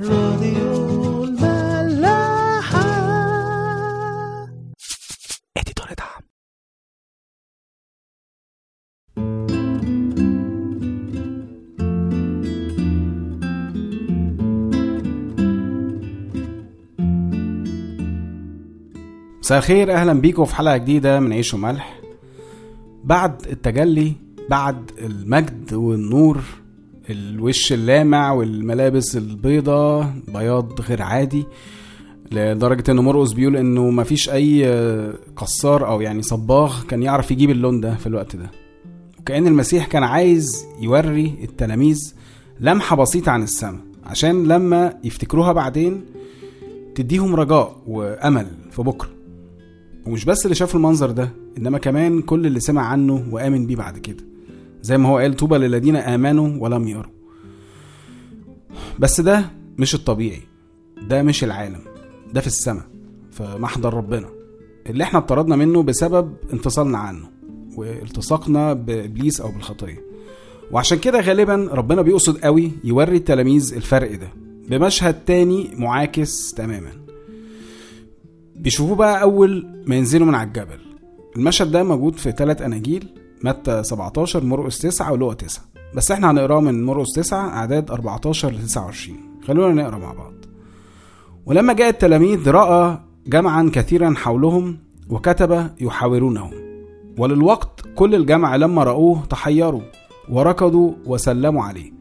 راديو الملاحة. اديتور دعم. مساء الخير أهلا بيكم في حلقة جديدة من عيش وملح. بعد التجلي بعد المجد والنور الوش اللامع والملابس البيضة بياض غير عادي. لدرجة إن مرقس بيقول إنه مفيش أي قصار أو يعني صباغ كان يعرف يجيب اللون ده في الوقت ده. وكأن المسيح كان عايز يوري التلاميذ لمحة بسيطة عن السماء عشان لما يفتكروها بعدين تديهم رجاء وأمل في بكرة. ومش بس اللي شاف المنظر ده إنما كمان كل اللي سمع عنه وآمن بيه بعد كده. زي ما هو قال طوبى للذين آمنوا ولم يروا. بس ده مش الطبيعي ده مش العالم ده في السماء في محضر ربنا. اللي إحنا اطردنا منه بسبب انفصالنا عنه والتصاقنا بإبليس أو بالخطية. وعشان كده غالبا ربنا بيقصد قوي يوري التلاميذ الفرق ده. بمشهد تاني معاكس تماما. بيشوفوه بقى أول ما ينزلوا من على الجبل. المشهد ده موجود في ثلاث أناجيل. متى 17 مرقس 9 ولوقا 9 بس إحنا هنقراه من مرقس 9 اعداد 14 ل 29 خلونا نقرا مع بعض. ولما جاء التلاميذ رأى جمعا كثيرا حولهم وكتب يحاورونهم. وللوقت كل الجمع لما رأوه تحيروا وركضوا وسلموا عليه.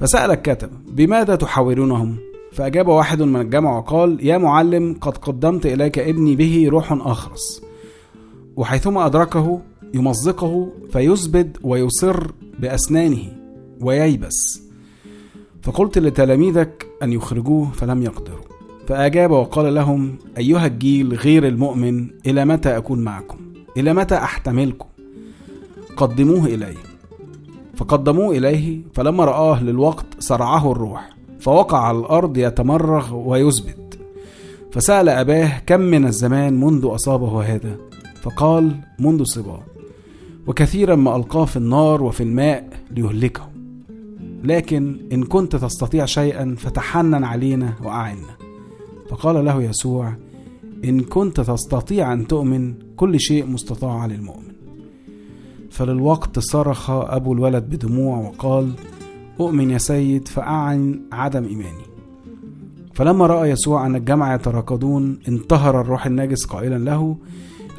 فسأل الكتب بماذا تحاورونهم؟ فأجاب واحد من الجمع وقال يا معلم قد قدمت إليك ابني به روح آخرس. وحيثما أدركه يمزقه فيزبد ويصر بأسنانه وييبس. فقلت لتلاميذك أن يخرجوه فلم يقدروا. فأجاب وقال لهم أيها الجيل غير المؤمن إلى متى أكون معكم؟ إلى متى أحتملكم؟ قدموه إلي. فقدموه إليه فلما رآه للوقت صرعه الروح فوقع على الأرض يتمرغ ويزبد فسأل أباه كم من الزمان منذ أصابه هذا؟ فقال منذ صباه وكثيرا ما ألقاه في النار وفي الماء ليهلكه. لكن إن كنت تستطيع شيئا فتحنن علينا وأعنا. فقال له يسوع إن كنت تستطيع أن تؤمن كل شيء مستطاع للمؤمن. فللوقت صرخ أبو الولد بدموع وقال أؤمن يا سيد فأعن عدم إيماني. فلما رأى يسوع أن الجمع يتراكضون انتهر الروح الناجس قائلا له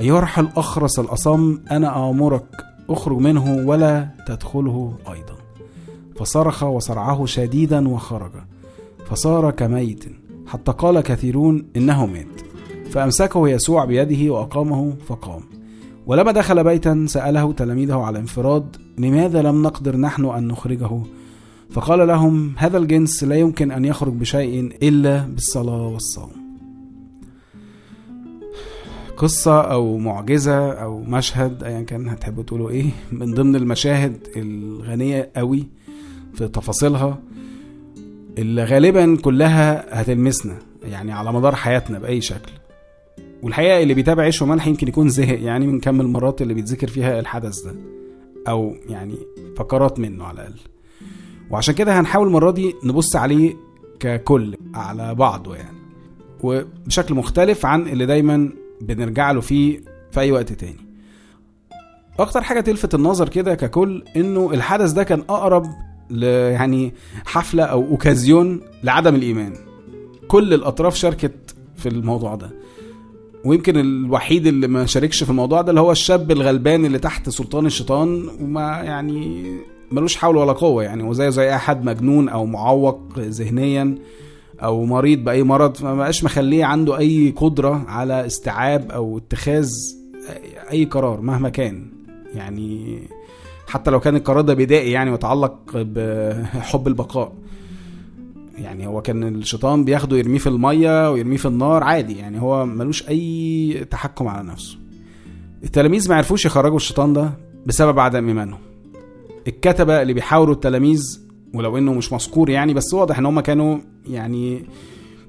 الروح الأخرس الأصم أنا آمرك أخرج منه ولا تدخله أيضا. فصرخ وصرعه شديدا وخرج فصار كميت حتى قال كثيرون إنه مات. فأمسكه يسوع بيده وأقامه فقام. ولما دخل بيتا سأله تلاميذه على انفراد لماذا لم نقدر نحن أن نخرجه؟ فقال لهم هذا الجنس لا يمكن أن يخرج بشيء إلا بالصلاة والصوم. قصة أو معجزة أو مشهد أيا كان هتحبوا تقولوا إيه من ضمن المشاهد الغنية قوي في تفاصيلها اللي غالبا كلها هتلمسنا يعني على مدار حياتنا بأي شكل. والحقيقة اللي بيتابع عيش وملح يمكن يكون زهق يعني من كم المرات اللي بيتذكر فيها الحدث ده أو يعني فقرات منه على الأقل. وعشان كده هنحاول المرة دي نبص عليه ككل على بعضه يعني. وبشكل مختلف عن اللي دايما بنرجع له فيه في أي وقت تاني. أكتر حاجة تلفت النظر كده ككل إنه الحدث ده كان أقرب ل يعني حفلة أو أوكازيون لعدم الإيمان. كل الأطراف شاركت في الموضوع ده. ويمكن الوحيد اللي ما شاركش في الموضوع ده اللي هو الشاب الغلبان اللي تحت سلطان الشيطان وما يعني ملوش حول ولا قوة يعني وزيه زي اي حد مجنون أو معوق ذهنيا. أو مريض بأي مرض ما بقاش مخليه عنده أي قدرة على استيعاب أو اتخاذ أي قرار مهما كان. يعني حتى لو كان القرار ده بدائي يعني متعلق بحب البقاء. يعني هو كان الشيطان بياخده يرميه في المية ويرميه في النار عادي يعني هو ملوش أي تحكم على نفسه. التلاميذ ما عرفوش يخرجوا الشيطان ده بسبب عدم إيمانهم. الكتبة اللي بيحاوروا التلاميذ ولو إنه مش مذكور يعني بس واضح إن هم كانوا يعني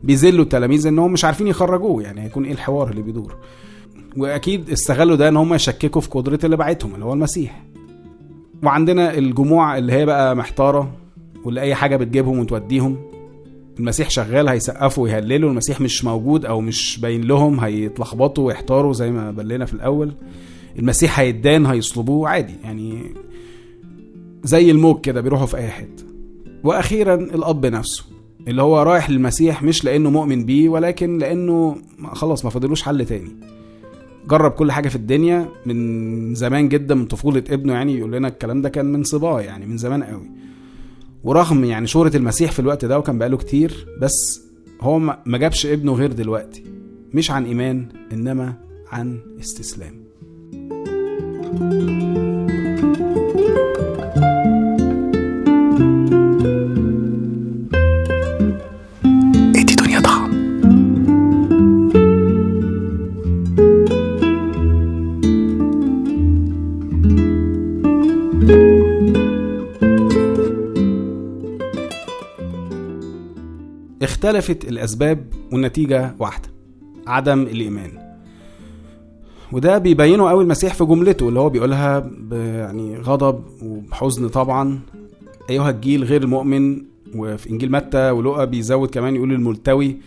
بيذلوا التلاميذ انهم مش عارفين يخرجوه يعني هيكون إيه الحوار اللي بيدور. وأكيد استغلوا ده إن هم يشككوا في قدرة اللي بعتهم اللي هو المسيح. وعندنا الجموع اللي هي بقى محتارة واللي أي حاجة بتجيبهم وتوديهم. المسيح شغال هيسقفوا ويهللوا المسيح مش موجود أو مش باين لهم هيتلخبطوا ويحتاروا زي ما بلينا في الأول. المسيح هيدان هيصلبوه عادي يعني زي الموج كده بيروحوا في أي حتة. وأخيرا الأب نفسه اللي هو رايح للمسيح مش لأنه مؤمن بيه ولكن لأنه خلاص ما فاضلوش حل تاني. جرب كل حاجة في الدنيا من زمان جدا من طفولة ابنه يعني يقول لنا الكلام ده كان من صباه يعني من زمان قوي. ورغم يعني شهرة المسيح في الوقت ده وكان بقاله كتير بس هو ما جابش ابنه غير دلوقتي. مش عن إيمان إنما عن استسلام. ادي اختلفت الأسباب والنتيجة واحدة عدم الإيمان. وده بيبينه قوي المسيح في جملته اللي هو بيقولها يعني غضب وبحزن طبعا. أيها الجيل غير المؤمن وفي إنجيل متى ولوقا بيزود كمان يقول الملتوي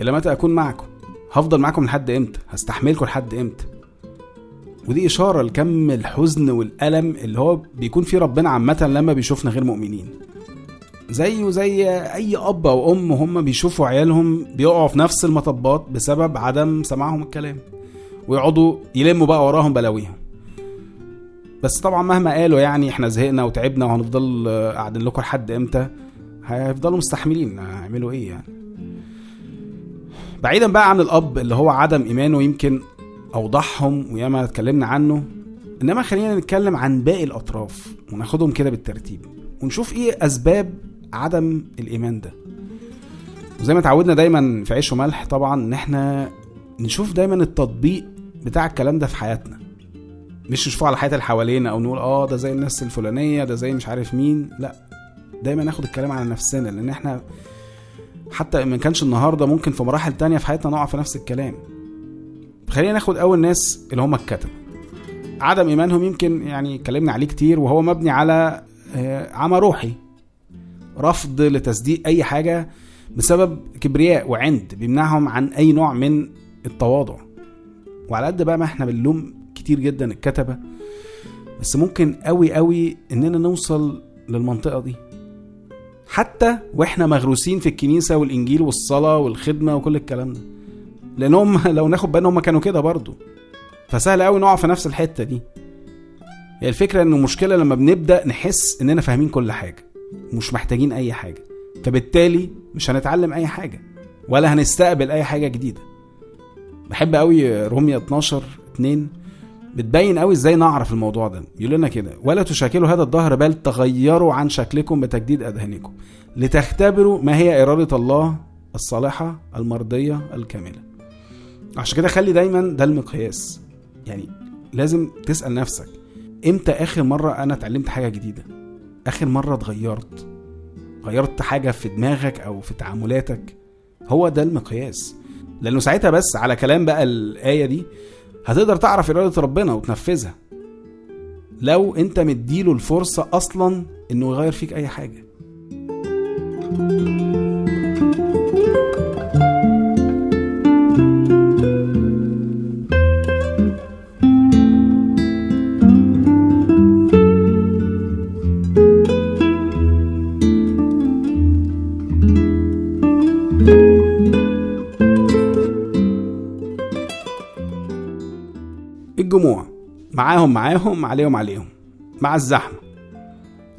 إلى متى أكون معكم؟ هفضل معاكم لحد إمتى؟ هستحملكم لحد إمتى؟ ودي إشارة لكم الحزن والألم اللي هو بيكون فيه ربنا عامة لما بيشوفنا غير مؤمنين. زيه زي أي أب أو أم هم بيشوفوا عيالهم بيقعوا في نفس المطبات بسبب عدم سماعهم الكلام ويقعدوا يلموا بقى وراهم بلاويهم. بس طبعا مهما قالوا يعني إحنا زهقنا وتعبنا وهنفضل قاعدين لكم لحد إمتى؟ هيفضلوا مستحملين هيعملوا إيه يعني؟ بعيدا بقى عن الأب اللي هو عدم إيمانه يمكن أوضحهم وياما اتكلمنا عنه إنما خلينا نتكلم عن باقي الأطراف وناخدهم كده بالترتيب ونشوف إيه أسباب عدم الإيمان ده. وزي ما اتعودنا دايما في عيش وملح طبعا إن إحنا نشوف دايما التطبيق بتاع الكلام ده في حياتنا. مش نشوفه على حياة اللي حوالينا أو نقول آه ده زي الناس الفلانية ده زي مش عارف مين. لا دايما ناخد الكلام على نفسنا لأن إحنا حتى ما كانش النهارده ممكن في مراحل تانية في حياتنا نقع في نفس الكلام. خلينا ناخد أول ناس اللي هم الكتبه عدم إيمانهم يمكن يعني اتكلمنا عليه كتير وهو مبني على آه، عمى روحي. رفض لتصديق أي حاجة بسبب كبرياء وعند بيمنعهم عن أي نوع من التواضع. وعلى قد بقى ما إحنا بنلوم كتير جدا الكتبة بس ممكن قوي قوي إننا نوصل للمنطقة دي. حتى وإحنا مغروسين في الكنيسة والإنجيل والصلاة والخدمة وكل الكلام ده. لأنهم لو ناخد بالنا هم كانوا كده برضو. فسهل قوي نقع في نفس الحتة دي. هي الفكرة إنه مشكلة لما بنبدأ نحس إننا فاهمين كل حاجة. مش محتاجين أي حاجة. فبالتالي مش هنتعلم أي حاجة ولا هنستقبل أي حاجة جديدة. بحب قوي روميا 12 2 بتبين قوي إزاي نعرف الموضوع ده. يقول لنا كده ولا تشاكلوا هذا الظهر بل تغيروا عن شكلكم بتجديد أذهانكم لتختبروا ما هي إرادة الله الصالحة المرضية الكاملة. عشان كده خلي دايما ده المقياس. يعني لازم تسأل نفسك إمتى آخر مرة أنا اتعلمت حاجة جديدة؟ آخر مرة اتغيرت غيرت حاجة في دماغك أو في تعاملاتك هو ده المقياس. لأنه ساعتها بس على كلام بقى الآية دي هتقدر تعرف إرادة ربنا وتنفذها. لو أنت مديله الفرصة أصلا إنه يغير فيك أي حاجة. الجموع معاهم معاهم عليهم عليهم مع الزحمة.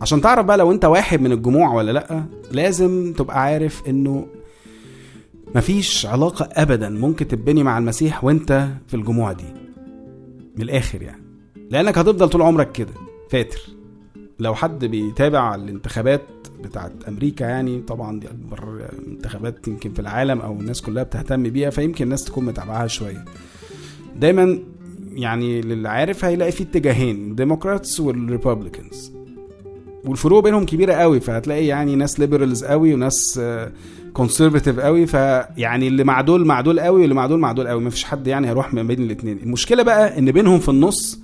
عشان تعرف بقى لو انت واحد من الجموع ولا لأ لازم تبقى عارف إنه مفيش علاقة ابدا ممكن تبني مع المسيح وانت في الجموع دي. من الآخر يعني. لأنك هتفضل طول عمرك كده فاتر. لو حد بيتابع الانتخابات بتاعت أمريكا يعني طبعا دي أكبر انتخابات يمكن في العالم أو الناس كلها بتهتم بيها فيمكن الناس تكون متابعاها شوية. دايما يعني للي عارف هيلاقي في اتجاهين Democrats وال Republicans والفروق بينهم كبيرة قوي فهتلاقي يعني ناس liberals قوي وناس conservative قوي فيعني اللي مع دول مع دول قوي واللي مع دول مع دول قوي. مفيش حد يعني هيروح ما بين الاثنين المشكلة بقى إن بينهم في النص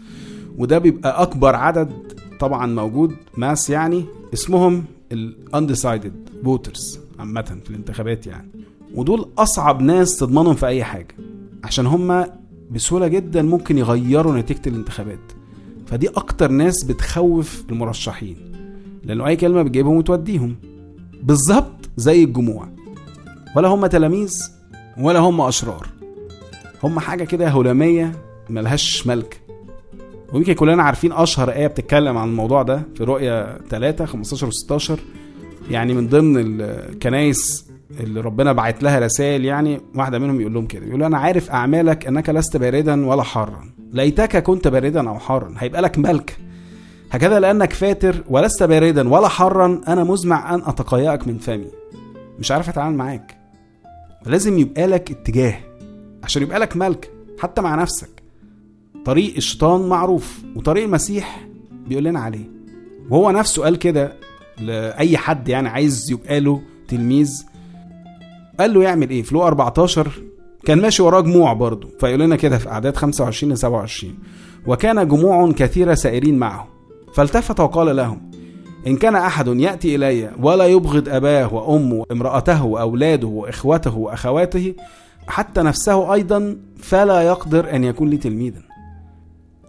وده بيبقى أكبر عدد طبعا موجود mass يعني اسمهم ال undecided voters عامة في الانتخابات يعني. ودول أصعب ناس تضمنهم في أي حاجة عشان هما بسهولة جدا ممكن يغيروا نتيجة الانتخابات. فدي أكتر ناس بتخوف المرشحين لأنه أي كلمة بتجيبهم وتوديهم. بالظبط زي الجموع. ولا هم تلاميذ ولا هم أشرار. هم حاجة كده هلامية ملهاش ملك. ويمكن كلنا عارفين أشهر آية بتتكلم عن الموضوع ده في رؤية 3 15 و 16 يعني من ضمن الكنايس اللي ربنا بعت لها رسائل يعني واحدة منهم يقول لهم كده يقول أنا عارف أعمالك أنك لست باردا ولا حارا ليتك كنت باردا أو حارا هيبقى لك ملك. هكذا لأنك فاتر ولست باردا ولا حارا أنا مزمع أن أتقيأك من فمي. مش عارف أتعامل معاك. لازم يبقى لك اتجاه عشان يبقى لك ملك حتى مع نفسك. طريق الشيطان معروف وطريق المسيح بيقول لنا عليه. وهو نفسه قال كده لأي حد يعني عايز يبقى له تلميذ قال له يعمل إيه؟ في لو 14 كان ماشي وراه جموع برضه فيقول لنا كده في أعداد 25 ل 27 وكان جموع كثيرة سائرين معه. فالتفت وقال لهم إن كان أحد يأتي إلي ولا يبغض أباه وأمه وامرأته وأولاده وإخوته وأخواته حتى نفسه أيضا فلا يقدر أن يكون لي تلميذا.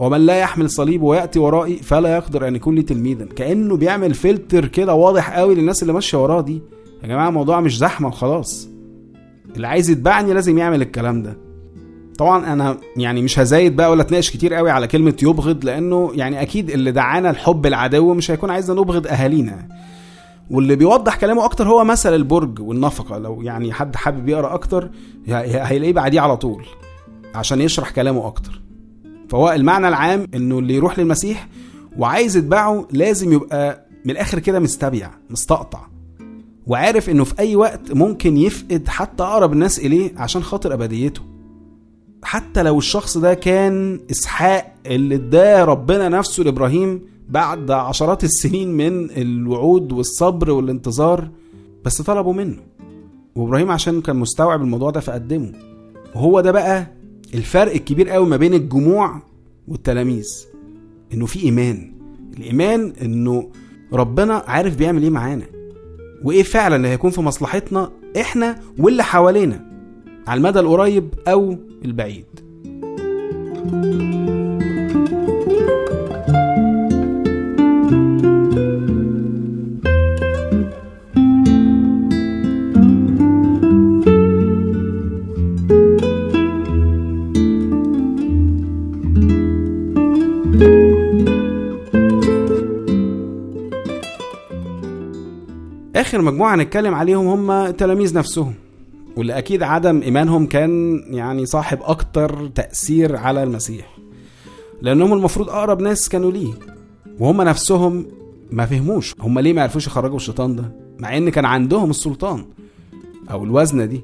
ومن لا يحمل صليب ويأتي ورائي فلا يقدر أن يكون لي تلميذا. كأنه بيعمل فلتر كده واضح قوي للناس اللي ماشية وراه دي. يا جماعة الموضوع مش زحمة وخلاص. اللي عايز يتبعني لازم يعمل الكلام ده. طبعا أنا يعني مش هزايد بقى ولا أتناقش كتير قوي على كلمة يبغض لأنه يعني أكيد اللي دعانا الحب العدو مش هيكون عايزنا نبغض أهالينا. واللي بيوضح كلامه أكتر هو مثل البرج والنفقة. لو يعني حد حابب يقرأ أكتر هيلاقيه بعديه على طول عشان يشرح كلامه أكتر. فهو المعنى العام إنه اللي يروح للمسيح وعايز يتبعه لازم يبقى من الآخر كده مستبيع مستقطع. وعارف إنه في أي وقت ممكن يفقد حتى أقرب الناس إليه عشان خاطر أبديته. حتى لو الشخص ده كان إسحاق اللي اداه ربنا نفسه لإبراهيم بعد عشرات السنين من الوعود والصبر والانتظار بس طلبوا منه. وإبراهيم عشان كان مستوعب الموضوع ده فقدمه. وهو ده بقى الفرق الكبير قوي ما بين الجموع والتلاميذ. إنه في إيمان. الإيمان إنه ربنا عارف بيعمل إيه معانا. وإيه فعلا اللي هيكون في مصلحتنا إحنا واللي حوالينا على المدى القريب أو البعيد. آخر مجموعة هنتكلم عليهم هم التلاميذ نفسهم واللي أكيد عدم إيمانهم كان يعني صاحب أكتر تأثير على المسيح. لأنهم المفروض أقرب ناس كانوا ليه وهم نفسهم ما فهموش. هم ليه ما عرفوش يخرجوا الشيطان ده؟ مع إن كان عندهم السلطان أو الوزنه دي.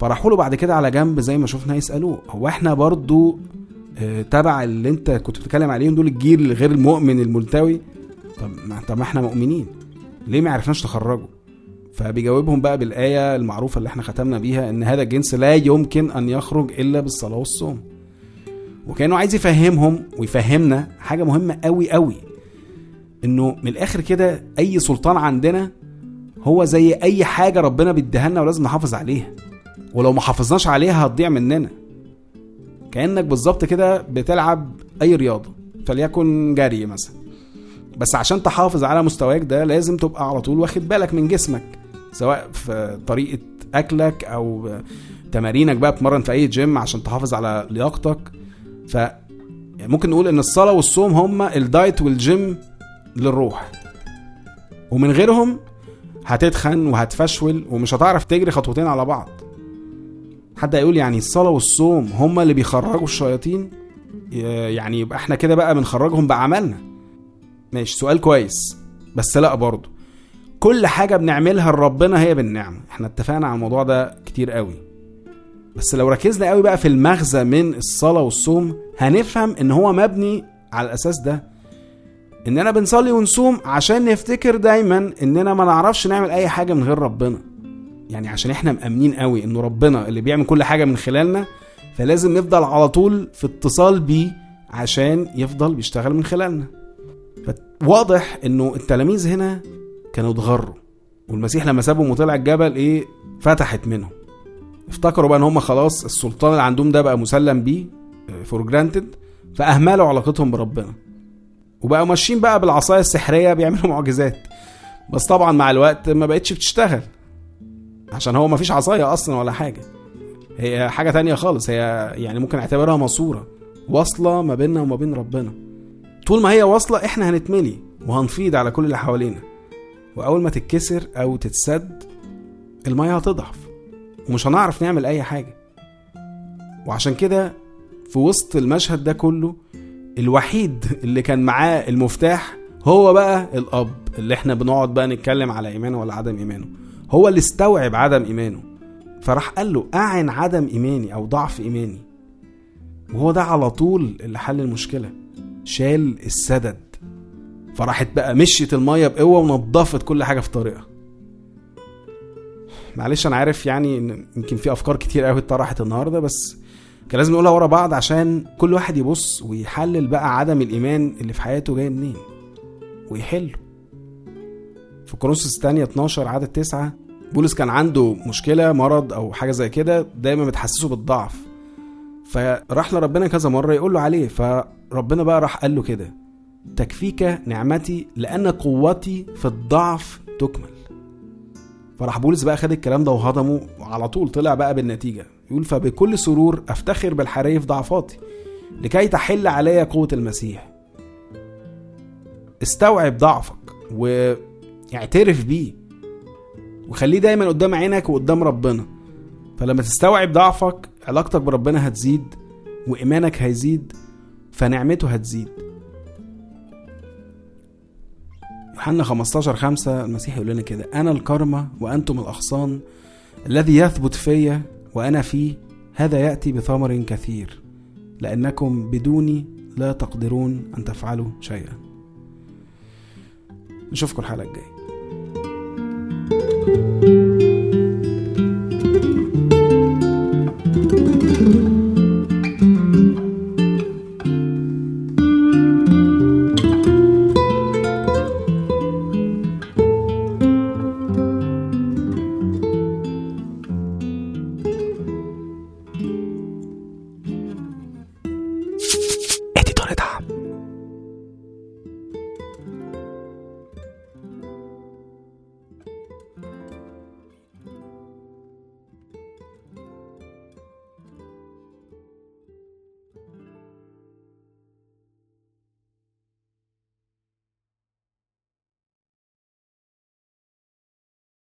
فراحوا له بعد كده على جنب زي ما شفنا يسألوه هو إحنا برضو آه تبع اللي أنت كنت بتتكلم عليهم دول الجيل غير المؤمن الملتوي؟ طب ما طب ما إحنا مؤمنين. ليه ما عرفناش تخرجه؟ فبيجاوبهم بقى بالآية المعروفة اللي إحنا ختمنا بيها إن هذا الجنس لا يمكن أن يخرج إلا بالصلاة والصوم. وكانوا عايز يفهمهم ويفهمنا حاجة مهمة قوي قوي إنه من الآخر كده أي سلطان عندنا هو زي أي حاجة ربنا بيديها لنا ولازم نحافظ عليها. ولو ما حافظناش عليها هتضيع مننا. كأنك بالظبط كده بتلعب أي رياضة فليكن جري مثلا. بس عشان تحافظ على مستواك ده لازم تبقى على طول واخد بالك من جسمك سواء في طريقة أكلك أو تمارينك بقى بتمرن في أي جيم عشان تحافظ على لياقتك. ف ممكن نقول إن الصلاة والصوم هما الدايت والجيم للروح. ومن غيرهم هتتخن وهتفشول ومش هتعرف تجري خطوتين على بعض. حد هيقول يعني الصلاة والصوم هما اللي بيخرجوا الشياطين؟ يعني يبقى إحنا كده بقى بنخرجهم بعملنا ماشي سؤال كويس بس لا برضه. كل حاجة بنعملها لربنا هي بالنعمة. إحنا اتفقنا على الموضوع ده كتير قوي. بس لو ركزنا قوي بقى في المغزى من الصلاة والصوم هنفهم إن هو مبني على الأساس ده. إننا بنصلي ونصوم عشان نفتكر دايما إننا ما نعرفش نعمل أي حاجة من غير ربنا. يعني عشان إحنا مأمنين قوي إنه ربنا اللي بيعمل كل حاجة من خلالنا فلازم نفضل على طول في اتصال بيه عشان يفضل بيشتغل من خلالنا. واضح إنه التلاميذ هنا كانوا اتغروا والمسيح لما سابهم وطلع الجبل إيه فتحت منهم. افتكروا بقى إن هم خلاص السلطان اللي عندهم ده بقى مسلم بيه for granted فأهملوا علاقتهم بربنا. وبقوا ماشيين بقى بالعصاية السحرية بيعملوا معجزات. بس طبعا مع الوقت ما بقتش بتشتغل عشان هو ما فيش عصاية أصلا ولا حاجة. هي حاجة تانية خالص هي يعني ممكن اعتبرها ماسورة واصلة ما بيننا وما بين ربنا. طول ما هي واصلة إحنا هنتملي وهنفيض على كل اللي حوالينا. وأول ما تتكسر أو تتسد المية هتضعف. ومش هنعرف نعمل أي حاجة. وعشان كده في وسط المشهد ده كله الوحيد اللي كان معاه المفتاح هو بقى الأب اللي إحنا بنقعد بقى نتكلم على إيمانه ولا عدم إيمانه. هو اللي استوعب عدم إيمانه. فراح قال له أعن عدم إيماني أو ضعف إيماني. وهو ده على طول اللي حل المشكلة. شال السدد. فراحت بقى مشيت المية بقوة ونضفت كل حاجة في طريقها. معلش أنا عارف يعني إن يمكن في أفكار كتير قوي اتطرحت النهارده بس كان لازم نقولها ورا بعض عشان كل واحد يبص ويحلل بقى عدم الإيمان اللي في حياته جاي منين ويحله. في كورنثوس الثانية 12 عدد 9 بولس كان عنده مشكلة مرض أو حاجة زي كده دايما بتحسسه بالضعف. فراح لربنا كذا مرة يقول له عليه فربنا بقى راح قال له كده تكفيك نعمتي لأن قوتي في الضعف تكمل. فراح بولس بقى خد الكلام ده وهضمه وعلى طول طلع بقى بالنتيجة يقول فبكل سرور أفتخر بالحري في ضعفاتي لكي تحل علي قوة المسيح. استوعب ضعفك واعترف بيه وخليه دايما قدام عينك وقدام ربنا. فلما تستوعب ضعفك علاقتك بربنا هتزيد وإيمانك هيزيد فنعمته هتزيد. يوحنا 15 5 المسيح يقول لنا كده أنا الكرمة وأنتم الأغصان الذي يثبت فيا وأنا فيه هذا يأتي بثمر كثير لأنكم بدوني لا تقدرون أن تفعلوا شيئا. نشوفكم الحلقة الجاية.